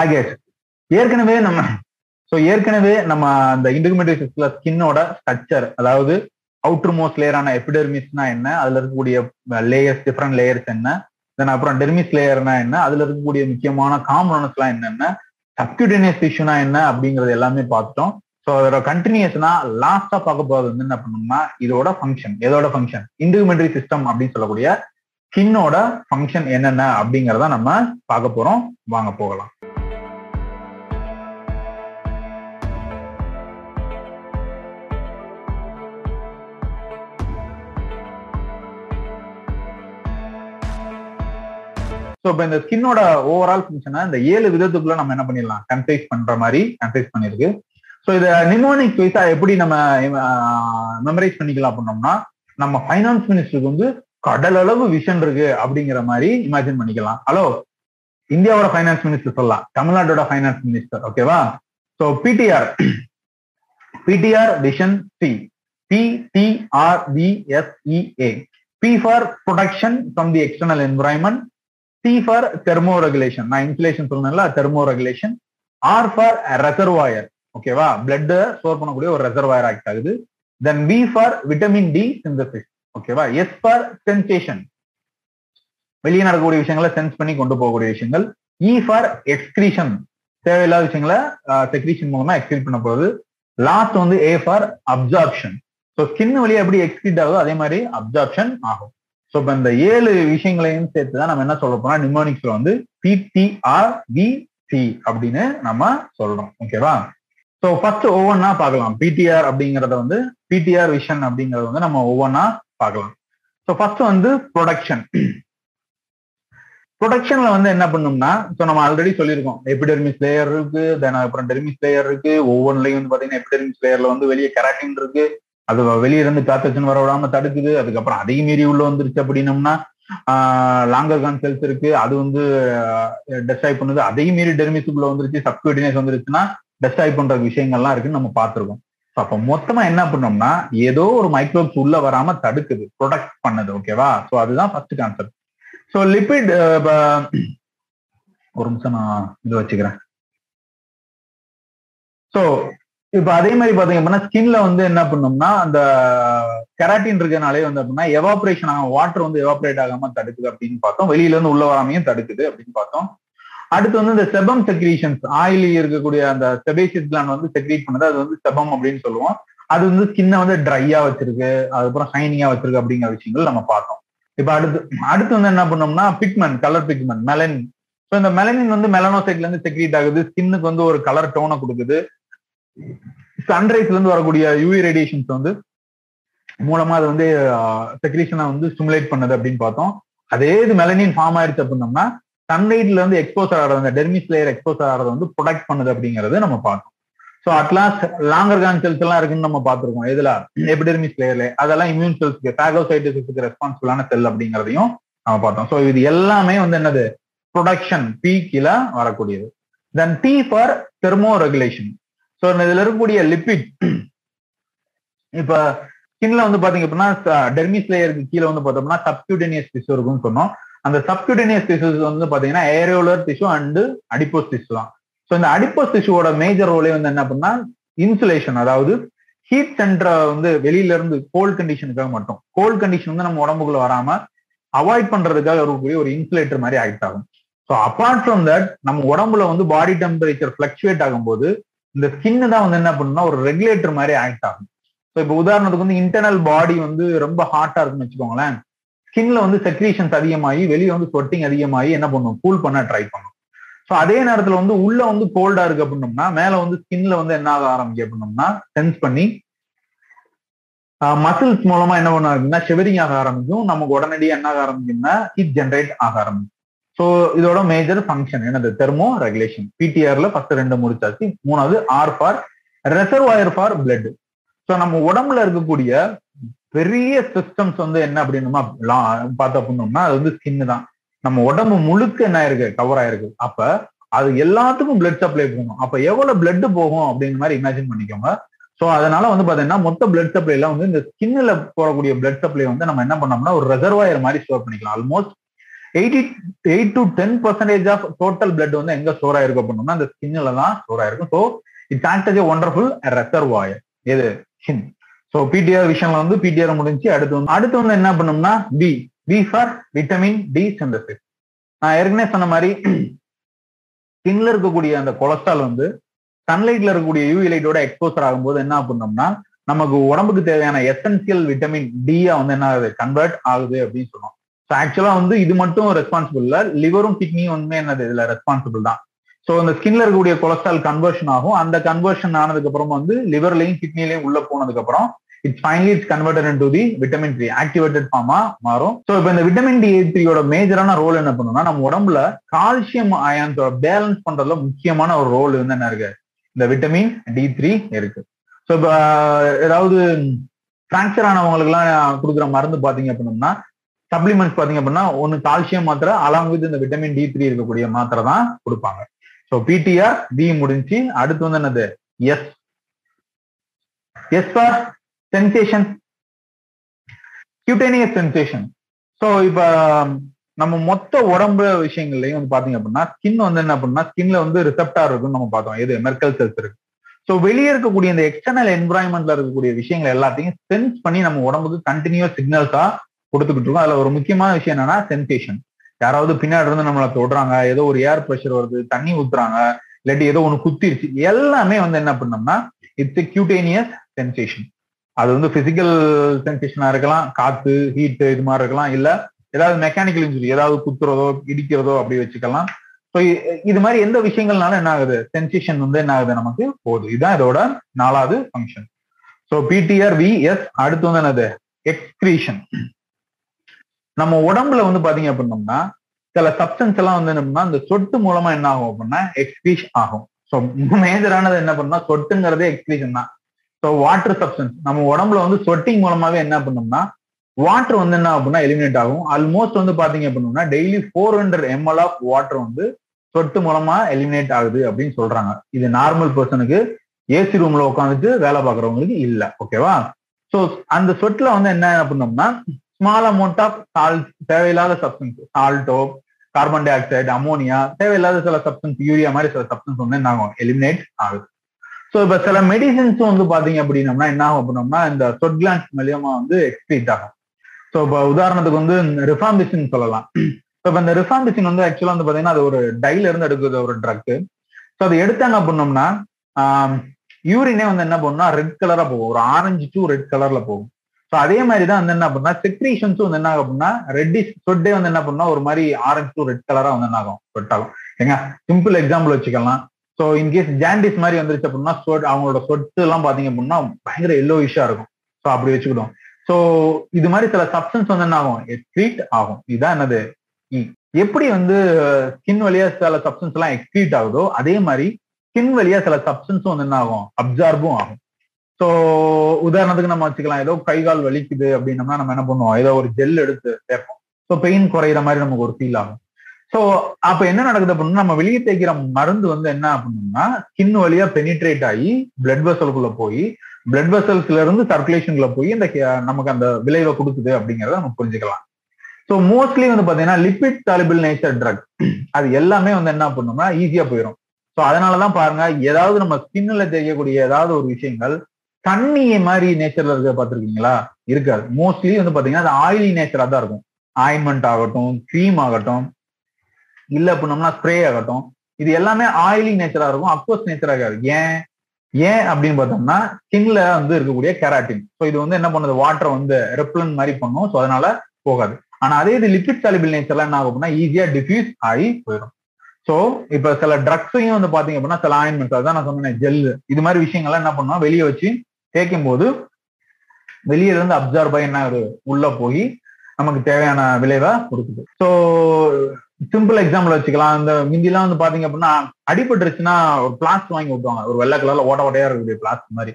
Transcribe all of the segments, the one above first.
ஆகேஷ் ஏற்கனவே நம்ம ஸோ ஏற்கனவே நம்ம அந்த இன்டிகுமெண்ட்ரி சிஸ்டம்ல ஸ்கின்னோட ஸ்ட்ரக்சர் அதாவது அவுட்டர் மோஸ்ட் லேயரான எபிடெர்மிஸ்னா என்ன அதுல இருக்கக்கூடிய லேயர்ஸ் டிஃப்ரெண்ட் லேயர்ஸ் என்ன தென் அப்புறம் டெர்மிஸ் லேயர்னா என்ன அதுல இருக்கக்கூடிய முக்கியமான காம்பனன்ஸ் எல்லாம் என்னென்ன சப்கியூட்டேனியஸ் டிஷ்யூனா என்ன அப்படிங்கறது எல்லாமே பார்த்துட்டோம் ஸோ அதோட கண்டினியூஸ்னா லாஸ்டா பார்க்க போறது வந்து என்ன பண்ணணும்னா இதோட ஃபங்க்ஷன் எதோட ஃபங்க்ஷன் இண்டிகமெண்டரி சிஸ்டம் அப்படின்னு சொல்லக்கூடிய ஸ்கின்னோட ஃபங்க்ஷன் என்னென்ன அப்படிங்கறத நம்ம பார்க்க போறோம். வாங்க போகலாம். ஸோ இப்போ இந்த ஸ்கின்னோட ஓவரால் ஃபங்க்ஷனை இந்த ஏழு விதத்துக்குள்ள நம்ம என்ன பண்ணிடலாம்? கன்சைஸ் பண்ற மாதிரி கன்சைஸ் பண்ணிருக்கு. ஸோ இதை நிமோனிக் வைஸா எப்படி நம்ம மெமரைஸ் பண்ணிக்கலாம் அப்படின்னோம்னா நம்ம ஃபைனான்ஸ் மினிஸ்டருக்கு வந்து கடல் அளவு விஷன் இருக்கு அப்படிங்கிற மாதிரி இமேஜின் பண்ணிக்கலாம். ஹலோ இந்தியாவோட ஃபைனான்ஸ் மினிஸ்டர் சொல்லலாம். தமிழ்நாட்டோட ஃபைனான்ஸ் மினிஸ்டர் ஓகேவா so PTR PTR vision C PTRPSEA P for protection from the external environment C for thermoregulation நான் இன்சுலேஷன் சொன்னேன்ல thermo regulation R for reservoir ஓகேவா பிளட் ஸ்டோர் பண்ணக்கூடிய ஒரு ரெசர்வாயர் ஆக்ட் ஆகுது then B for vitamin D synthesis ஓகேவா S for sensation வெளியே நடக்கக்கூடிய விஷயங்களை சென்ஸ் பண்ணி கொண்டு போகக்கூடிய விஷயங்கள். இ ஃபார் எக்ஸ்கிரீஷன் தேவையில்லாத விஷயங்களை செக்ரீஷன் மூலமா எக்ஸ்கிரீட் பண்ண போகுது. லாஸ்ட் வந்து A for absorption so skin வழியா எப்படி எக்ஸ்கிரீட் ஆகுதோ அதே மாதிரி அப்சார்ப்ஷன் ஆகும். ஸோ இப்போ இந்த ஏழு விஷயங்களையும் சேர்த்து தான் நம்ம என்ன சொல்ல போறோம்? நிமோனிக்ஸ்ல வந்து பிடிஆர் சி அப்படின்னு நம்ம சொல்றோம். ஓகேவா ஸோ ஃபர்ஸ்ட் ஒவ்வொன்னா பார்க்கலாம். பிடிஆர் அப்படிங்கறத வந்து பிடிஆர் விஷன் அப்படிங்கறத வந்து நம்ம ஒவ்வொன்னா பார்க்கலாம். ஸோ ஃபர்ஸ்ட் வந்து ப்ரொடக்ஷன் ப்ரொடக்ஷன்ல வந்து என்ன பண்ணோம்னா ஸோ நம்ம ஆல்ரெடி சொல்லியிருக்கோம். எபிடெர்மிஸ் லேயர் இருக்கு தென் அப்புறம் டெர்மிஸ் லேயர் இருக்கு ஒவ்வொன்றுலையும் வந்து பாத்தீங்கன்னா எபிடெர்மிஸ் லேயர்ல வந்து வெளியே கெராட்டின் இருக்கு. அது வெளியே இருந்து காத்தச்சன் வர விடாம தடுக்குது. அதுக்கப்புறம் அதையும் மீறி உள்ள வந்துருச்சு அப்படின்னம்னா லாங்கர் கான் செல்ஸ் இருக்கு. அது வந்து டெஸ்டாய் பண்ணுது. அதையும் மீறி டெர்மிஸுக்குள்ள வந்துருச்சு. சப்கியூட்டினஸ் வந்துருச்சுன்னா டெஸ்டாய் பண்ற விஷயங்கள்லாம் இருக்குன்னு நம்ம பார்த்துருக்கோம். அப்ப மொத்தமா என்ன பண்ணோம்னா ஏதோ ஒரு மைக்ரோப்ஸ் உள்ள வராம தடுக்குது. ப்ரொடக்ட் பண்ணுது ஓகேவா ஸோ அதுதான் ஃபர்ஸ்ட் கான்செப்ட் ஸோ லிபிட் ஒரு நிமிஷம் நான் இது வச்சுக்கிறேன். ஸோ இப்போ அதே மாதிரி பாத்தீங்க அப்படின்னா ஸ்கின்ல வந்து என்ன பண்ணோம்னா அந்த கெராட்டின் இருக்கனாலே வந்து அப்படின்னா எவாபரேஷன் ஆகும் வாட்டர் வந்து எவாபரேட் ஆகாம தடுக்குது அப்படின்னு பார்த்தோம். வெளியில இருந்து உள்ள வராமையும் தடுக்குது அப்படின்னு பார்த்தோம். அடுத்து வந்து இந்த செபம் செக்ரீஷன்ஸ் ஆயில் இருக்கக்கூடிய அந்த செபேசியஸ் கிளான் வந்து செக்ரீட் பண்ணது. அது வந்து செபம் அப்படின்னு சொல்லுவோம். அது வந்து ஸ்கின்னை வந்து ட்ரையா வச்சிருக்கு. அதுக்கப்புறம் ஷைனிங்கா வச்சிருக்கு அப்படிங்கிற விஷயங்கள் நம்ம பார்த்தோம். இப்ப அடுத்து அடுத்து வந்து என்ன பண்ணோம்னா pigment colour pigment melanin so இந்த மெலனின் வந்து மெலனோசைட்ல இருந்து செக்ரீட் ஆகுது. ஸ்கின்னுக்கு வந்து ஒரு கலர் டோனை கொடுக்குது. சன்ரைஸ்ல இருந்து வரக்கூடிய யூவி ரேடியேஷன்ஸ் வந்து மூலமா அது வந்து செக்ரீஷனை வந்து ஸ்டிமுலேட் பண்ணுது அப்படின்னு பார்த்தோம். அதே இது மெலனின் ஃபார்ம் ஆயிடுச்சு அப்படின்னோம்னா சன்லைட்ல இருந்து எக்ஸ்போஸ் ஆகிறது அந்த டெர்மிஸ் லேயர் எக்ஸ்போஸ் ஆகிறது வந்து ப்ரொடக்ட் பண்ணுது அப்படிங்கறது நம்ம பார்த்தோம். So at last Langerhans cells எல்லாம் இருக்குன்னு நம்ம பார்த்துருக்கோம். எதுல? எபிடெர்மிஸ் லேயர்ல அதெல்லாம் இம்யூன் செல்ஸ்க்கு பேகோசைட்டிஸுக்கு ரெஸ்பான்சிபிளான செல் அப்படிங்கிறதையும் நம்ம பார்த்தோம். ஸோ இது எல்லாமே வந்து என்னது? ப்ரொடக்ஷன் பி வரக்கூடியது. Then T for thermoregulation so இதுல இருக்கக்கூடிய லிபிட் இப்ப ஸ்கின்ல வந்து பாத்தீங்க அப்படின்னா டெர்மிஸ் லேயருக்கு கீழே வந்து பார்த்தோம்னா சப்கியூட்டேனியஸ் டிஷ்யூ இருக்குன்னு சொன்னோம். அந்த சப்கியூட்டேனியஸ் டிஷ்யூஸ் வந்து பாத்தீங்கன்னா areolar tissue and adipose tissue தான். ஸோ இந்த அடிப்போஸ் டிஷ்யூவோட மேஜர் ரோலே வந்து என்ன அப்படின்னா இன்சுலேஷன் அதாவது ஹீட் சென்டரை வந்து வெளியில இருந்து கோல்ட் கண்டிஷனுக்காக மட்டும். கோல்ட் கண்டிஷன் வந்து நம்ம உடம்புக்குள்ள வராம அவாய்ட் பண்றதுக்காக இருக்கக்கூடிய ஒரு இன்சுலேட்டர் மாதிரி ஆக்ட் ஆகும். ஸோ அப்பார்ட் ஃப்ரம் தட் நம்ம உடம்புல வந்து பாடி டெம்பரேச்சர் ஃபிளக்சுவேட் ஆகும்போது இந்த ஸ்கின்னு தான் வந்து என்ன பண்ணுன்னா ஒரு ரெகுலேட்டர் மாதிரி ஆக்ட் ஆகும். ஸோ இப்போ உதாரணத்துக்கு வந்து இன்டர்னல் பாடி வந்து ரொம்ப ஹாட்டா இருக்குன்னு வச்சுக்கோங்களேன். ஸ்கின்ல வந்து செக்ரீஷன்ஸ் அதிகமாகி வெளியே வந்து ஸ்வெட்டிங் அதிகமாகி என்ன பண்ணும்? கூல் பண்ண ட்ரை பண்ணும். ஸோ அதே நேரத்துல வந்து உள்ள வந்து கோல்டா இருக்கு அப்படின்னோம்னா மேல வந்து ஸ்கின்ல வந்து என்ன ஆக ஆரம்பிக்கும் அப்படின்னோம்னா சென்ஸ் பண்ணி மசில்ஸ் மூலமா என்ன பண்ண ஆரம்பிக்கும்னா ஷெவரிங் ஆக ஆரம்பிக்கும். நமக்கு உடனடியாக என்ன ஆக ஆரம்பிக்கும்னா ஹீட் ஜென்ரேட் ஆக ஆரம்பிக்கும். ஸோ இதோட மேஜர் ஃபங்க்ஷன் என்னது? தெர்மோ ரெகுலேஷன் பிடிஆர்ல ஃபர்ஸ்ட் ரெண்டு முடிச்சாச்சு. மூணாவது R for reservoir for blood so நம்ம உடம்புல இருக்கக்கூடிய பெரிய சிஸ்டம்ஸ் வந்து என்ன அப்படின்னா பார்த்தோம் அப்படின்னோம்னா அது வந்து ஸ்கின் தான். நம்ம உடம்பு முழுக்க என்ன ஆயிருக்கு? கவர் ஆயிருக்கு. அப்ப அது எல்லாத்துக்கும் பிளட் சப்ளை போகும் அப்ப எவ்வளவு பிளட் போகும் அப்படிங்கிற மாதிரி இமேஜின் பண்ணிக்கோங்க. ஸோ அதனால வந்து பாத்தீங்கன்னா மொத்த பிளட் எல்லாம் வந்து இந்த ஸ்கின்ல போகக்கூடிய பிளட் சப்ளை வந்து நம்ம என்ன பண்ணோம்னா ஒரு ரெசர்வாயர் மாதிரி ஸ்டோர் பண்ணிக்கலாம். Almost eighty eight to ten percentage of total blood வந்து எங்க ஸ்டோர் ஆயிருக்கும் அப்படின்னா அந்த ஸ்கின்ல தான் ஸ்டோர் ஆயிருக்கும் so it's act as wonderful reservoir எது? ஸ்கின் ஸோ பிடிஆர் விஷயம்ல வந்து பிடிஆர் முடிஞ்சு அடுத்து வந்து அடுத்து வந்து என்ன பண்ணோம்னா B B for vitamin D synthesis நான் ஏற்கனவே சொன்ன மாதிரி ஸ்கின்ல இருக்கக்கூடிய அந்த கொலஸ்ட்ரால் வந்து சன்லைட்ல இருக்கக்கூடிய யூவி லைட்டோட எக்ஸ்போசர் ஆகும்போது என்ன பண்ணோம்னா நமக்கு உடம்புக்கு தேவையான எசென்சியல் விட்டமின் டியா வந்து என்ன ஆகுது? கன்வெர்ட் ஆகுது அப்படின்னு சொன்னோம் ஆக்சுவலா வந்து இது மட்டும் ரெஸ்பான்சிபிள் இல்ல. லிவரும் கிட்னியும் வந்து என்னது? இதுல ரெஸ்பான்சிபிள் தான். ஸோ அந்த ஸ்கின்ல இருக்கக்கூடிய கொலஸ்ட்ரால் கன்வர்ஷன் ஆகும். அந்த கன்வர்ஷன் ஆனதுக்கு அப்புறம் வந்து லிவர்லையும் கிட்னிலையும் உள்ள போனதுக்கு அப்புறம் it's finally it's converted to the vitamin three activated pharma மாறும். ஸோ இப்போ இந்த விட்டமின் டி த்ரீயோட மேஜரான ரோல் என்ன பண்ணும்னா நம்ம உடம்புல கால்சியம் அயான்ஸோட பேலன்ஸ் பண்றதுல முக்கியமான ஒரு ரோல் வந்து என்ன இருக்கு? இந்த விட்டமின் டி த்ரீ இருக்கு. ஸோ இப்போ ஏதாவது ஃப்ராக்சர் ஆனவங்களுக்கு எல்லாம் கொடுக்குற மருந்து பாத்தீங்க அப்படின்னா சப்ளிமெண்ட்ஸ் பாத்தீங்க அப்படின்னா ஒன்னு கால்சியம் மாத்திரை அலாங் வித் இந்த விட்டமின் டி த்ரீ இருக்கக்கூடிய மாத்திரை தான் கொடுப்பாங்க. ஸோ பிடிஆர் பி முடிஞ்சு அடுத்து வந்து என்னது? S S for sensation cutaneous sensation so இப்போ நம்ம மொத்த உடம்பு விஷயங்கள்லயும் வந்து பாத்தீங்க அப்படின்னா ஸ்கின் வந்து என்ன அப்படின்னா ஸ்கின்ல வந்து ரிசப்டார் இருக்குன்னு நம்ம பார்த்தோம். எது? மெர்க்கல் செல்ஸ் இருக்கு. ஸோ வெளியே இருக்கக்கூடிய இந்த எக்ஸ்டர்னல் என்வரான்மெண்ட்ல இருக்கக்கூடிய விஷயங்கள் எல்லாத்தையும் சென்ஸ் பண்ணி நம்ம உடம்புக்கு கண்டினியூஸ் சிக்னல்ஸா கொடுத்துக்கிட்டு இருக்கோம். அதுல ஒரு முக்கியமான விஷயம் என்னன்னா சென்சேஷன் யாராவது பின்னாடி இருந்து நம்மளை தொடுறாங்க ஏதோ ஒரு ஏர் ப்ரெஷர் வருது தண்ணி ஊத்துறாங்க இல்லாட்டி ஏதோ ஒன்று குத்திருச்சு எல்லாமே வந்து என்ன பண்ணோம்னா இட்ஸ் கியூட்டேனியஸ் சென்சேஷன் அது வந்து பிசிக்கல் சென்சேஷனா இருக்கலாம் காத்து ஹீட் இது மாதிரி இருக்கலாம் இல்ல ஏதாவது மெக்கானிக்கல் இன்ஜுரி ஏதாவது குத்துறதோ இடிக்கிறதோ அப்படி வச்சுக்கலாம். ஸோ இது மாதிரி எந்த விஷயங்கள்னால என்ன ஆகுது? சென்சேஷன் வந்து என்ன ஆகுது நமக்கு? போகுது. இதுதான் இதோட நாலாவது function so PTR V S அடுத்து வந்து என்னது? எக்ஸ்கிரீஷன் நம்ம உடம்புல வந்து பாத்தீங்க அப்படின்னோம்னா சில சப்ஸ்டன்ஸ் எல்லாம் வந்து என்னன்னா இந்த சொட்டு மூலமா என்ன ஆகும் அப்படின்னா எக்ஸ்கிரீஷ் ஆகும். ஸோ மேஜரானது என்ன பண்ணா சொட்டுங்கிறதே எக்ஸ்கிரீஷன் தான். ஸோ வாட்டர் சப்ஸ்டன்ஸ் நம்ம உடம்புல வந்து சொட்டிங் மூலமாவே என்ன பண்ணோம்னா வாட்டர் வந்து என்ன அப்படின்னா எலிமினேட் ஆகும். ஆல்மோஸ்ட் வந்து பாத்தீங்க அப்படின்னா daily four hundred ml of water வந்து சொட்டு மூலமா எலிமினேட் ஆகுது அப்படின்னு சொல்றாங்க. இது நார்மல் பர்சனுக்கு ஏசி ரூம்ல உட்காந்துட்டு வேலை பார்க்குறவங்களுக்கு இல்ல. ஓகேவா ஸோ அந்த சொட்டுல வந்து என்ன பண்ணோம்னா ஸ்மால் அமௌண்ட் ஆஃப் சால்ட் தேவையில்லாத சப்ஸ்டன்ஸ் சால்ட்டோ கார்பன் டை ஆக்சைடு அமோனியா தேவையில்லாத சில சப்ஸ்டன்ஸ் யூரியா மாதிரி சில சப்ஸ்டன்ஸ் வந்து என்ன ஆகும்? எலிமினேட் ஆகுது. ஸோ இப்போ சில மெடிசின்ஸும் வந்து பாத்தீங்க அப்படின்னம்னா என்ன ஆகும் அப்படின்னோம்னா இந்த சொட் கிளான்ஸ் மூலியமா வந்து எக்ஸ்பீட் ஆகும். ஸோ இப்போ உதாரணத்துக்கு வந்து ரிஃபாம்பிசின் சொல்லலாம். ஸோ இப்போ இந்த ரிஃபாம்பிசின் வந்து ஆக்சுவலாக வந்து பாத்தீங்கன்னா அது ஒரு டைல இருந்து எடுக்குது ஒரு ட்ரக் ஸோ அதை எடுத்தாங்க அப்படின்னோம்னா யூரினே வந்து என்ன பண்ணும்னா ரெட் கலரா போகும். ஒரு ஆரஞ்சு டு ரெட் கலர்ல போகும். ஸோ அதே மாதிரி தான் வந்து என்ன பண்ணா செக்ரீஷன்ஸும் வந்து என்ன ஆகும் அப்படின்னா ரெட்டிஷ் சொட்டே வந்து என்ன பண்ணா ஒரு மாதிரி ஆரஞ்சு டு ரெட் கலரா வந்து என்ன ஆகும் சொட்டாகும் ஏங்க சிம்பிள் எக்ஸாம்பிள் வச்சுக்கலாம். ஸோ இன்கேஸ் ஜாண்டிஸ் மாதிரி வந்துருச்சு அப்படின்னா சொட் அவங்களோட சொட்டு எல்லாம் பாத்தீங்க அப்படின்னா பயங்கர எல்லோ இஷ்ஷா இருக்கும். ஸோ அப்படி வச்சுக்கிட்டோம். ஸோ இது மாதிரி சில சப்ஸ்டன்ஸ் வந்து என்ன ஆகும்? எக்ஸ்க்ரீட் ஆகும். இதுதான் என்னது? எப்படி வந்து ஸ்கின் வழியா சில சப்ஸ்டன்ஸ் எல்லாம் எக்ஸ்க்ரீட் ஆகுதோ அதே மாதிரி ஸ்கின் வழியா சில சப்ஸ்டன்ஸும் வந்து என்ன ஆகும்? அப்சார்பும் ஆகும். ஸோ உதாரணத்துக்கு நம்ம வச்சுக்கலாம். ஏதோ கை கால் வலிக்குது அப்படின்னம்னா நம்ம என்ன பண்ணுவோம்? ஏதோ ஒரு ஜெல் எடுத்து சேர்ப்போம். ஸோ பெயின் குறையிற மாதிரி நமக்கு ஒரு ஃபீல் ஆகும். ஸோ அப்ப என்ன நடக்குது அப்படின்னா நம்ம வெளியே தேய்க்கிற மருந்து வந்து என்ன அப்படின்னா ஸ்கின் வழியா பெனிட்ரேட் ஆகி பிளட் வெசலுக்குள்ள போய் பிளட் வெசல்ஸ்ல இருந்து சர்க்குலேஷன்ல போய் இந்த நமக்கு அந்த விளைவை கொடுக்குது அப்படிங்கறத நம்ம புரிஞ்சுக்கலாம். ஸோ மோஸ்ட்லி வந்து பாத்தீங்கன்னா லிபிட் சாலிபிள் நேச்சர் ட்ரக் அது எல்லாமே வந்து என்ன பண்ணோம்னா ஈஸியா போயிடும் ஸோ அதனாலதான் பாருங்க ஏதாவது நம்ம ஸ்கின்ல தெரியக்கூடிய ஏதாவது ஒரு விஷயங்கள் தண்ணி மாதிரி நேச்சர்ல இருக்க பார்த்துருக்கீங்களா? இருக்காது. மோஸ்ட்லி வந்து பாத்தீங்கன்னா அது ஆயிலி நேச்சரா தான் இருக்கும். ஆயின்மெண்ட் ஆகட்டும் க்ரீம் ஆகட்டும் இல்ல அப்படின்னோம்னா ஸ்ப்ரே ஆகட்டும். இது எல்லாமே ஆயிலி நேச்சரா இருக்கும். அக்வஸ் நேச்சரா இருக்காது. ஏன்? ஏன் அப்படின்னு பார்த்தோம்னா ஸ்கின்ல வந்து இருக்கக்கூடிய கெராட்டின் ஸோ இது வந்து என்ன பண்ணுது? வாட்டரை வந்து ரெப்ளன் மாதிரி பண்ணும். ஸோ அதனால போகாது. ஆனா அதே இது லிக்விட் சாலிபிள் நேச்சர்லாம் என்ன ஆகும் அப்படின்னா ஈஸியா டிஃப்யூஸ் ஆகி போயிடும். ஸோ இப்ப சில ட்ரக்ஸையும் வந்து பாத்தீங்க அப்படின்னா சில ஆயின்மெண்ட்ஸ் அதான் நான் சொன்னேன் ஜெல் இது மாதிரி விஷயங்கள்லாம் என்ன பண்ணுவோம் வெளியே வச்சு தேய்க்கும் போது வெளியில இருந்து அப்சர்வ் ஆகி என்ன உள்ள போய் நமக்கு தேவையான விளைவை கொடுக்குது. ஸோ சிம்பிள் எக்ஸாம்பிள் வச்சுக்கலாம். இந்த மிந்திலாம் வந்து பாத்தீங்க அப்படின்னா அடிபட்டுருச்சுன்னா ஒரு பிளாஸ்ட் வாங்கி விட்டுவாங்க ஒரு வெள்ளை கலர்ல ஓட்ட ஓட்டையா இருக்கக்கூடிய பிளாஸ்ட் மாதிரி.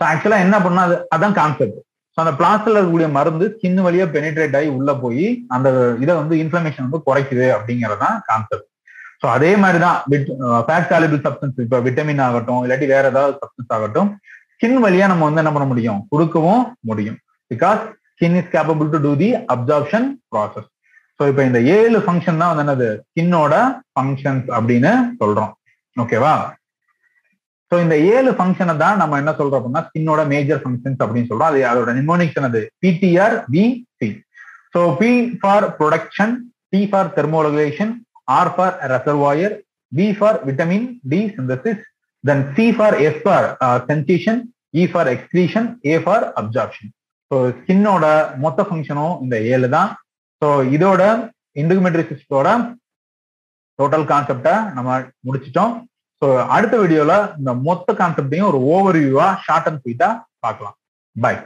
ஸோ ஆக்சுவலா என்ன பண்ணா அது அதான் கான்செப்ட் ஸோ அந்த பிளாஸ்ட்ல இருக்கக்கூடிய மருந்து ஸ்கின் வழியா பெனிட்ரேட் ஆகி உள்ள போய் அந்த இதை வந்து இன்ஃபிளமேஷன் வந்து குறைக்குது அப்படிங்கறதான் கான்செப்ட் ஸோ அதே மாதிரி தான் ஃபேட் சாலிபிள் சப்ஸ்டன்ஸ் இப்போ விட்டமின் ஆகட்டும் இல்லாட்டி வேற ஏதாவது சப்ஸ்டன்ஸ் ஆகட்டும் ஸ்கின் வழியா நம்ம வந்து என்ன பண்ண முடியும்? கொடுக்கவும் முடியும். Because skin is capable to do the absorption process so இப்போ இந்த ஏழு ஃபங்க்ஷன் தான் வந்து என்னது? ஸ்கின்னோட ஃபங்க்ஷன்ஸ் அப்படின்னு சொல்றோம். ஓகேவா ஸோ இந்த ஏழு ஃபங்க்ஷனை தான் நம்ம என்ன சொல்றோம் அப்படின்னா ஸ்கின்னோட மேஜர் ஃபங்க்ஷன்ஸ் அப்படின்னு சொல்றோம். அது அதோட நிமோனிக்ஸ் என்னது? PTR V C so P for protection T for thermoregulation R for reservoir B for vitamin D synthesis then C for for for sensation E for excretion, A for absorption. So ஸ்கின்னோட மொத்த ஃபங்க்ஷனும் இந்த ஏழு தான். So இதோட இன்டிகுமெட்ரி சிஸ்டோட total கான்செப்டை நம்ம முடிச்சிட்டோம். So அடுத்த வீடியோவில் இந்த மொத்த கான்செப்டையும் ஒரு ஓவர் வியூவா ஷார்ட் அண்ட் ஸ்வீட்டா பார்க்கலாம். பாய்